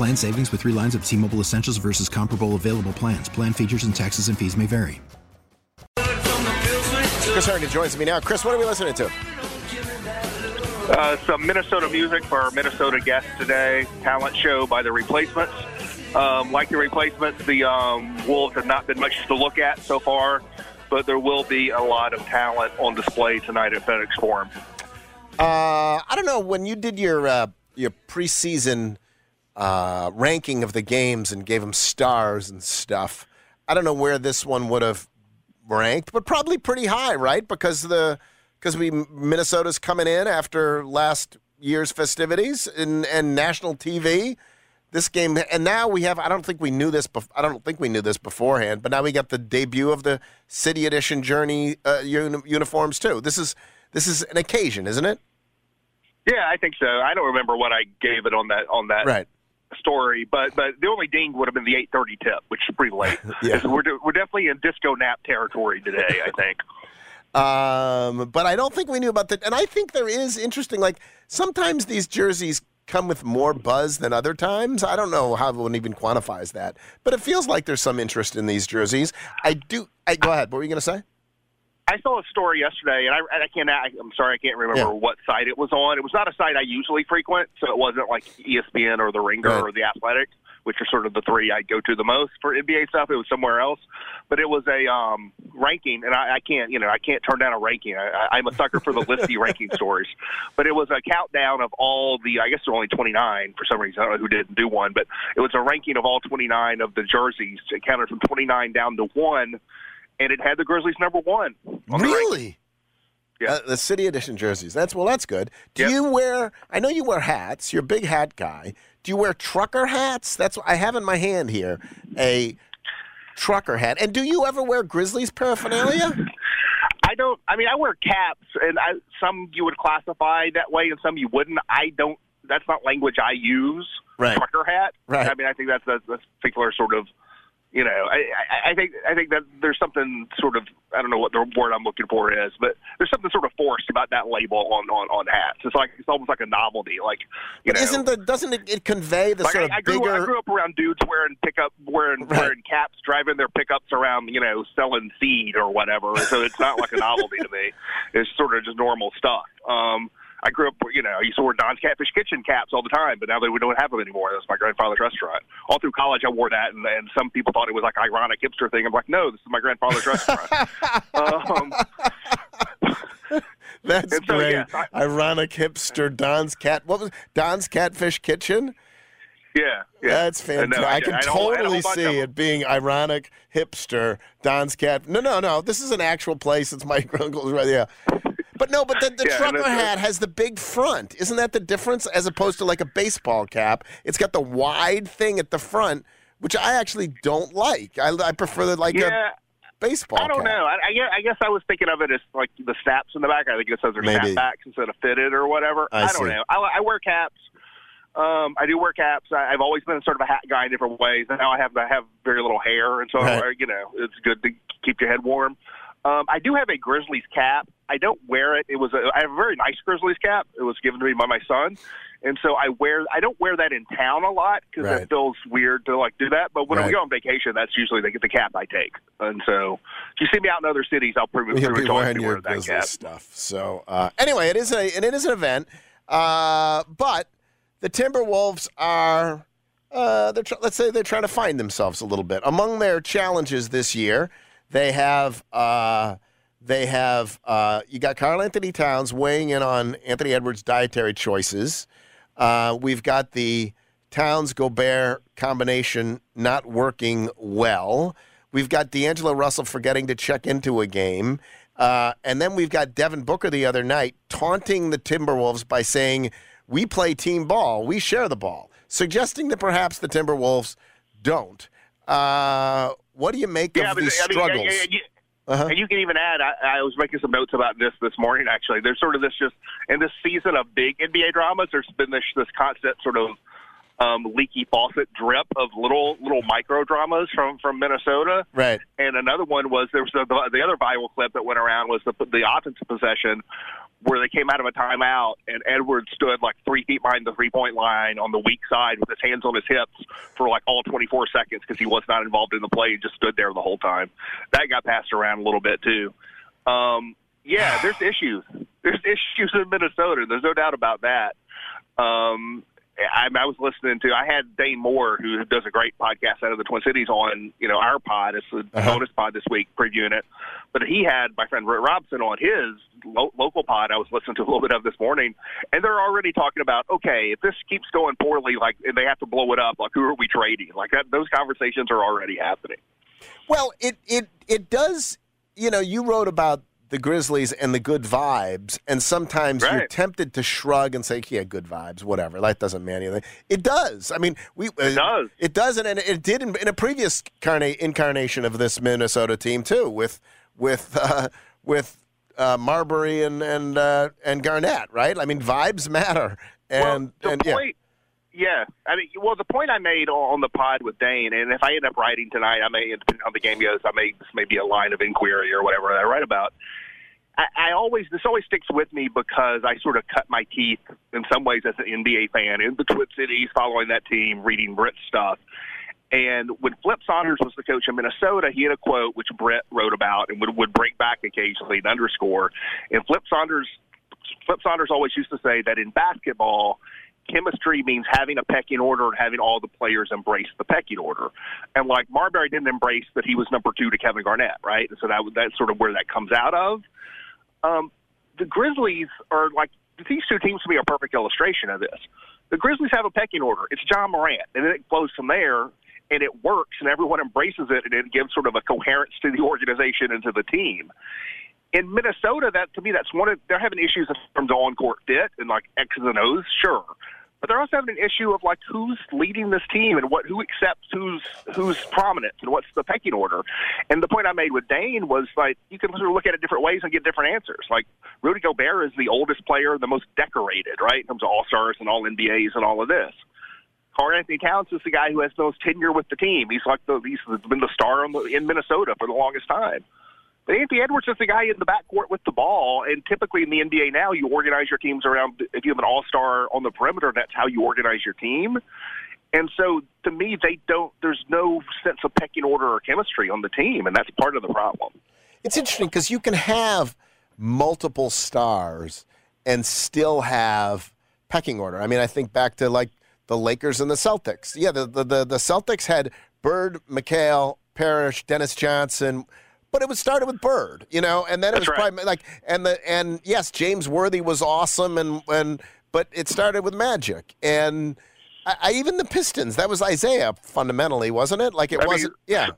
Plan savings with three lines of T Mobile Essentials versus comparable available plans. Plan features and taxes and fees may vary. Chris Herrington joins me now. Chris, what are we listening to? Uh, some Minnesota music for our Minnesota guest today. Talent show by the Replacements. Um, like the Replacements, the um, Wolves have not been much to look at so far, but there will be a lot of talent on display tonight at FedEx Forum. Uh, I don't know when you did your uh, your preseason uh, ranking of the games and gave them stars and stuff. I don't know where this one would have ranked, but probably pretty high, right? Because the because we Minnesota's coming in after last year's festivities and and national TV. This game, and now we have. I don't think we knew this. Bef- I don't think we knew this beforehand. But now we got the debut of the City Edition Journey uh, uni- uniforms too. This is this is an occasion, isn't it? Yeah, I think so. I don't remember what I gave it on that on that Right. Story, but but the only ding would have been the eight thirty tip, which is pretty late. Yeah. we're we're definitely in disco nap territory today. I think. Um, but I don't think we knew about that. And I think there is interesting. Like sometimes these jerseys come with more buzz than other times. I don't know how one even quantifies that, but it feels like there's some interest in these jerseys. I do. I, go ahead. What were you going to say? I saw a story yesterday, and I, and I can't. I, I'm sorry, I can't remember Yeah. what site it was on. It was not a site I usually frequent, so it wasn't like ESPN or The Ringer Right. or The Athletic, which are sort of the three I go to the most for NBA stuff. It was somewhere else, but it was a um, ranking, and I, I can't, you know, I can't turn down a ranking. I, I- I'm a sucker for the listy ranking stories, but it was a countdown of all the. I guess there were only 29 for some reason. I don't know who didn't do one, but it was a ranking of all 29 of the jerseys. It counted from 29 down to one. And it had the Grizzlies number one. on. Really? Yeah. Uh, the city edition jerseys. That's well. That's good. Do Yep. you wear? I know you wear hats. You're a big hat guy. Do you wear trucker hats? That's what I have in my hand here. A trucker hat. And do you ever wear Grizzlies paraphernalia? I don't. I mean, I wear caps, and I, some you would classify that way, and some you wouldn't. I don't. That's not language I use. Right. Trucker hat. Right. I mean, I think that's a, that's a particular sort of. You know, I, I, I think I think that there's something sort of I don't know what the word I'm looking for is, but there's something sort of forced about that label on on, on hats. It's like it's almost like a novelty, like you But know. isn't the doesn't it, it convey the like sort I, of I grew, bigger? I grew up around dudes wearing pickup, wearing Right. wearing caps, driving their pickups around, you know, selling seed or whatever. So it's not like a novelty to me. It's sort of just normal stuff. Um, I grew up, you know, I used to wear Don's Catfish Kitchen caps all the time, but now they don't have them anymore. That's my grandfather's restaurant. All through college, I wore that, and, and some people thought it was like ironic hipster thing. I'm like, no, this is my grandfather's restaurant. um, That's so, great. yes, I- Ironic hipster Don's cat. What was Don's Catfish Kitchen? yeah, yeah. That's fantastic. I can I whole- I totally bunch see it being ironic hipster Don's Cat. No, no, no. This is an actual place. It's my uncle's right. Yeah. But no, but the, the Yeah, trucker hat has the big front. Isn't that the difference as opposed to like a baseball cap? It's got the wide thing at the front, which I actually don't like. I, I prefer the like yeah. a baseball cap. I don't cap. know. I, I, guess, I guess I was thinking of it as like the snaps in the back. I think it says they're Maybe. snapbacks instead of fitted or whatever. I don't see. know. I, I wear caps. Um, I do wear caps. I, I've always been sort of a hat guy in different ways. Now I have I have very little hair, and so Right. uh, you know it's good to keep your head warm. Um, I do have a Grizzlies cap. I don't wear it. It was a, I have a very nice Grizzlies cap. It was given to me by my son, and so I wear. I don't wear that in town a lot because Right. it feels weird to like do that. But when Right. we go on vacation, that's usually the, the cap I take. And so if you see me out in other cities, I'll pretty, pretty You'll be wearing your Grizzlies cap. stuff. So uh, anyway, it is a and it is an event. Uh, but the Timberwolves are uh, they're tr- let's say they're trying to find themselves a little bit among their challenges this year. They have uh, they have uh, you got Karl-Anthony Towns weighing in on Anthony Edwards' dietary choices. Uh, we've got the Towns Gobert combination not working well. We've got D'Angelo Russell forgetting to check into a game. Uh, and then we've got Devin Booker the other night taunting the Timberwolves by saying, We play team ball, we share the ball, suggesting that perhaps the Timberwolves don't. Uh, what do you make Yeah, of but these I mean, struggles? yeah, yeah, yeah. Uh-huh. And you can even add, I, I was making some notes about this this morning, actually. There's sort of this just, in this season of big NBA dramas, there's been this, this constant sort of um, leaky faucet drip of little little micro dramas from, from Minnesota. Right. And another one was there was the, the other viral clip that went around was the, the offensive possession where they came out of a timeout and Edwards stood like three feet behind the three point line on the weak side with his hands on his hips for like all 24 seconds because he was not involved in the play. He just stood there the whole time. That got passed around a little bit too. Um, yeah, there's issues. There's issues in Minnesota. There's no doubt about that. Um, I, I was listening to. I had Dane Moore, who does a great podcast out of the Twin Cities, on you know our pod. It's a Uh-huh. bonus pod this week, previewing it. But he had my friend Britt Robson on his lo- local pod. I was listening to a little bit of this morning, and they're already talking about okay, if this keeps going poorly, like and they have to blow it up, like who are we trading? Like that, those conversations are already happening. Well, it it it does. You know, you wrote about the Grizzlies and the good vibes, and sometimes you're tempted to shrug and say, "Yeah, good vibes, whatever." That doesn't mean anything. It does. I mean, we it does. It doesn't, and it, did in, in a previous carna- incarnation of this Minnesota team too, with with uh, with uh, Marbury and and uh, and Garnett, right? I mean, vibes matter, and well, the and yeah. point, yeah. I mean, well, the point I made on the pod with Dane, and if I end up writing tonight, I may, on the game goes, I may this may be a line of inquiry or whatever that I write about. I, always this always sticks with me because I sort of cut my teeth in some ways as an NBA fan in the Twin Cities, following that team, reading Britt stuff. And when Flip Saunders was the coach of Minnesota, he had a quote which Britt wrote about and would, would bring back occasionally an underscore. And Flip Saunders, Flip Saunders always used to say that in basketball, chemistry means having a pecking order and having all the players embrace the pecking order. And like Marbury didn't embrace that he was number two to Kevin Garnett, right? And so that that's sort of where that comes out of. Um, the Grizzlies are like these two teams to are a perfect illustration of this. The Grizzlies have a pecking order. It's Ja Morant, and then it flows from there, and it works, and everyone embraces it, and it gives sort of a coherence to the organization and to the team. In Minnesota, that to me, that's one of they're having issues in terms of on-court fit and like X's and O's, sure, but they're also having an issue of like who's leading this team and what who accepts who's who's prominent and what's the pecking order. And the point I made with Dane was like you can sort of look at it different ways and get different answers. Like Rudy Gobert is the oldest player, the most decorated, right, in terms of All Stars and All NBAs and all of this. Karl-Anthony Towns is the guy who has the most tenure with the team. He's like the he's been the star in Minnesota for the longest time. But Anthony Edwards is the guy in the backcourt with the ball, and typically in the NBA now, you organize your teams around. If you have an All Star on the perimeter, that's how you organize your team. And so, to me, they don't. There's no sense of pecking order or chemistry on the team, and that's part of the problem. It's interesting because you can have multiple stars and still have pecking order. I mean, I think back to like the Lakers and the Celtics. Yeah, the the the, the Celtics had Bird, McHale, Parish, Dennis Johnson. But it was started with Bird, you know, and then it That's was right. probably like and the and yes, James Worthy was awesome, and and but it started with Magic, and I, I even the Pistons. That was Isiah fundamentally, wasn't it? Like it I wasn't. yeah,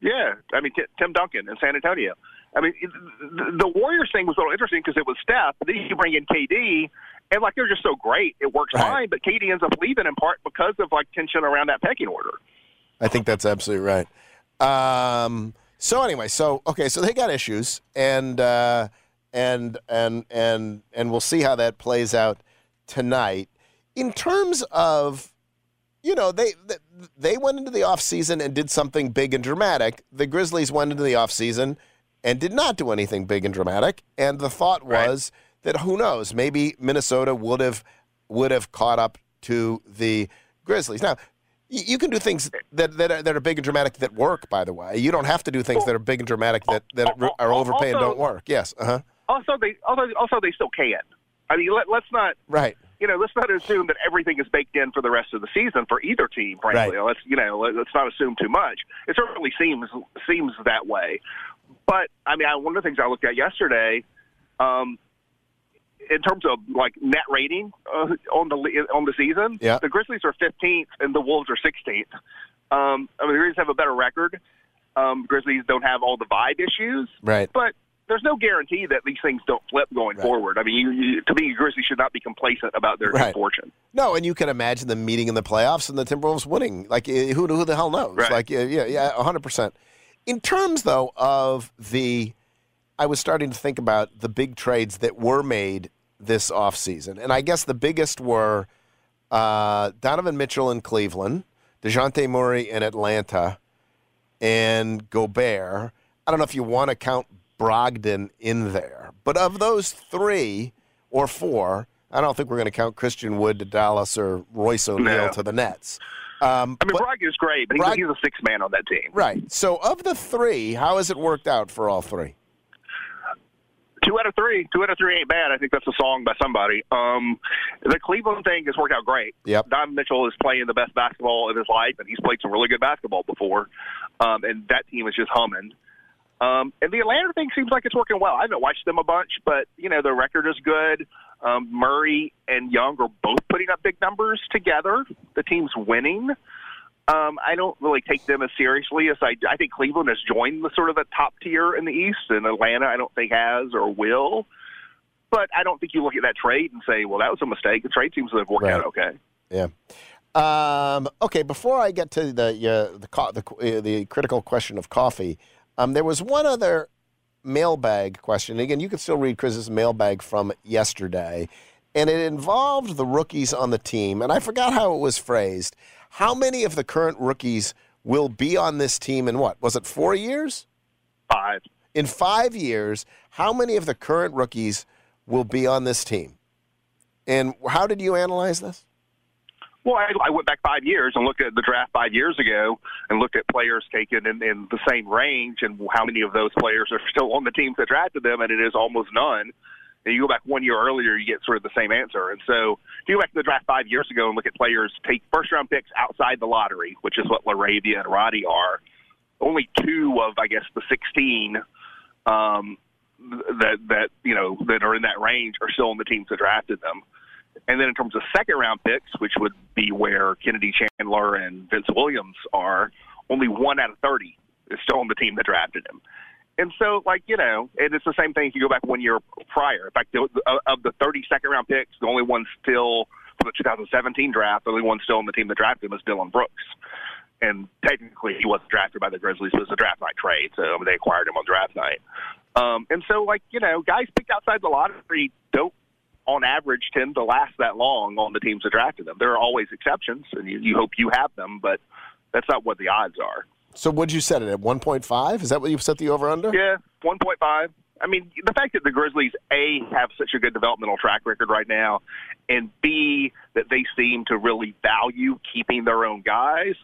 Yeah, I mean T- Tim Duncan in San Antonio. I mean the, the Warriors thing was a little interesting because it was Steph, but then you bring in KD, and like they're just so great, it works Right. fine. But KD ends up leaving in part because of like tension around that pecking order. I think that's absolutely right. Um, so anyway, so okay, so they got issues, and uh, and and and and we'll see how that plays out tonight. In terms of, you know, they they went into the offseason and did something big and dramatic. The Grizzlies went into the offseason and did not do anything big and dramatic. And the thought Right. was that who knows, maybe Minnesota would have would have caught up to the Grizzlies. Now, you can do things that that are, that are big and dramatic that work. By the way, you don't have to do things that are big and dramatic that that are overpay and don't work. Yes, uh huh. Also, they also also they still can. I mean, let, let's not Right. you know, let's not assume that everything is baked in for the rest of the season for either team. Frankly, Right. let's you know, let's not assume too much. It certainly seems seems that way. But I mean, I, one of the things I looked at yesterday, um, in terms of like net rating uh, on the on the season, Yeah. the Grizzlies are 15th and the Wolves are 16th. Um, I mean, the Grizzlies have a better record. Um, Grizzlies don't have all the vibe issues, Right. but there's no guarantee that these things don't flip going Right. forward. I mean, you, you, to me, Grizzlies should not be complacent about their Right. good fortune. No, and you can imagine them meeting in the playoffs and the Timberwolves winning. Like eh, who who the hell knows? Right. Like yeah, yeah, yeah, hundred percent. In terms though of the, I was starting to think about the big trades that were made this offseason. and I guess the biggest were uh, Donovan Mitchell in Cleveland, Dejounte Murray in Atlanta, and Gobert. I don't know if you want to count Brogdon in there, but of those three or four, I don't think we're going to count Christian Wood to Dallas or Royce O'Neale No. to the Nets. Um, I mean, Brogdon is great, but he's, Brog- he's a six man on that team. right. So of the three, how has it worked out for all three? Two out of three. Two out of three ain't bad. I think that's a song by somebody. Um, the Cleveland thing has worked out great. Yep. Don Mitchell is playing the best basketball of his life, and he's played some really good basketball before. Um, and that team is just humming. Um, and the Atlanta thing seems like it's working well. I haven't watched them a bunch, but you know their record is good. Um, Murray and Young are both putting up big numbers together. The team's winning. Um, I don't really take them as seriously as I. I think Cleveland has joined the sort of the top tier in the East, and Atlanta I don't think has or will. But I don't think you look at that trade and say, "Well, that was a mistake." The trade seems to have worked Right. out okay. Yeah. Um, okay, before I get to the uh, the, co- the uh, the critical question of coffee, um, there was one other mailbag question. Again, you can still read Chris's mailbag from yesterday, and it involved the rookies on the team. And I forgot how it was phrased. How many of the current rookies will be on this team in what was it? Four years? Five. In five years, how many of the current rookies will be on this team? And how did you analyze this? Well, I, I went back five years and looked at the draft five years ago and looked at players taken in, in the same range and how many of those players are still on the teams that drafted them, and it is almost none. And you go back one year earlier, you get sort of the same answer. And so if you go back to the draft five years ago and look at players take first round picks outside the lottery, which is what LaRavia and Roddy are, only two of I guess the sixteen um, that that you know that are in that range are still on the teams that drafted them. And then in terms of second round picks, which would be where Kennedy Chandler and Vince Williams are, only one out of 30 is still on the team that drafted him. And so, like, you know, and it's the same thing if you go back one year prior. In fact, the, of the 30 second round picks, the only one still for the 2017 draft, the only one still on the team that drafted him is Dillon Brooks. And technically, he wasn't drafted by the Grizzlies. It was a draft night trade, so they acquired him on draft night. Um, and so, like, you know, guys picked outside the lottery don't on average tend to last that long on the teams that drafted them. There are always exceptions, and you, you hope you have them, but that's not what the odds are. So what'd you set it at? 1.5? Is that what you set the over under? Yeah, 1.5. I mean, the fact that the Grizzlies A have such a good developmental track record right now, and B that they seem to really value keeping their own guys,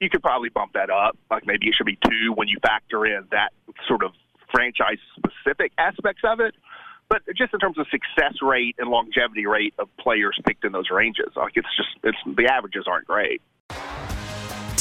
you could probably bump that up. Like maybe it should be two when you factor in that sort of franchise specific aspects of it. But just in terms of success rate and longevity rate of players picked in those ranges, like it's just it's the averages aren't great.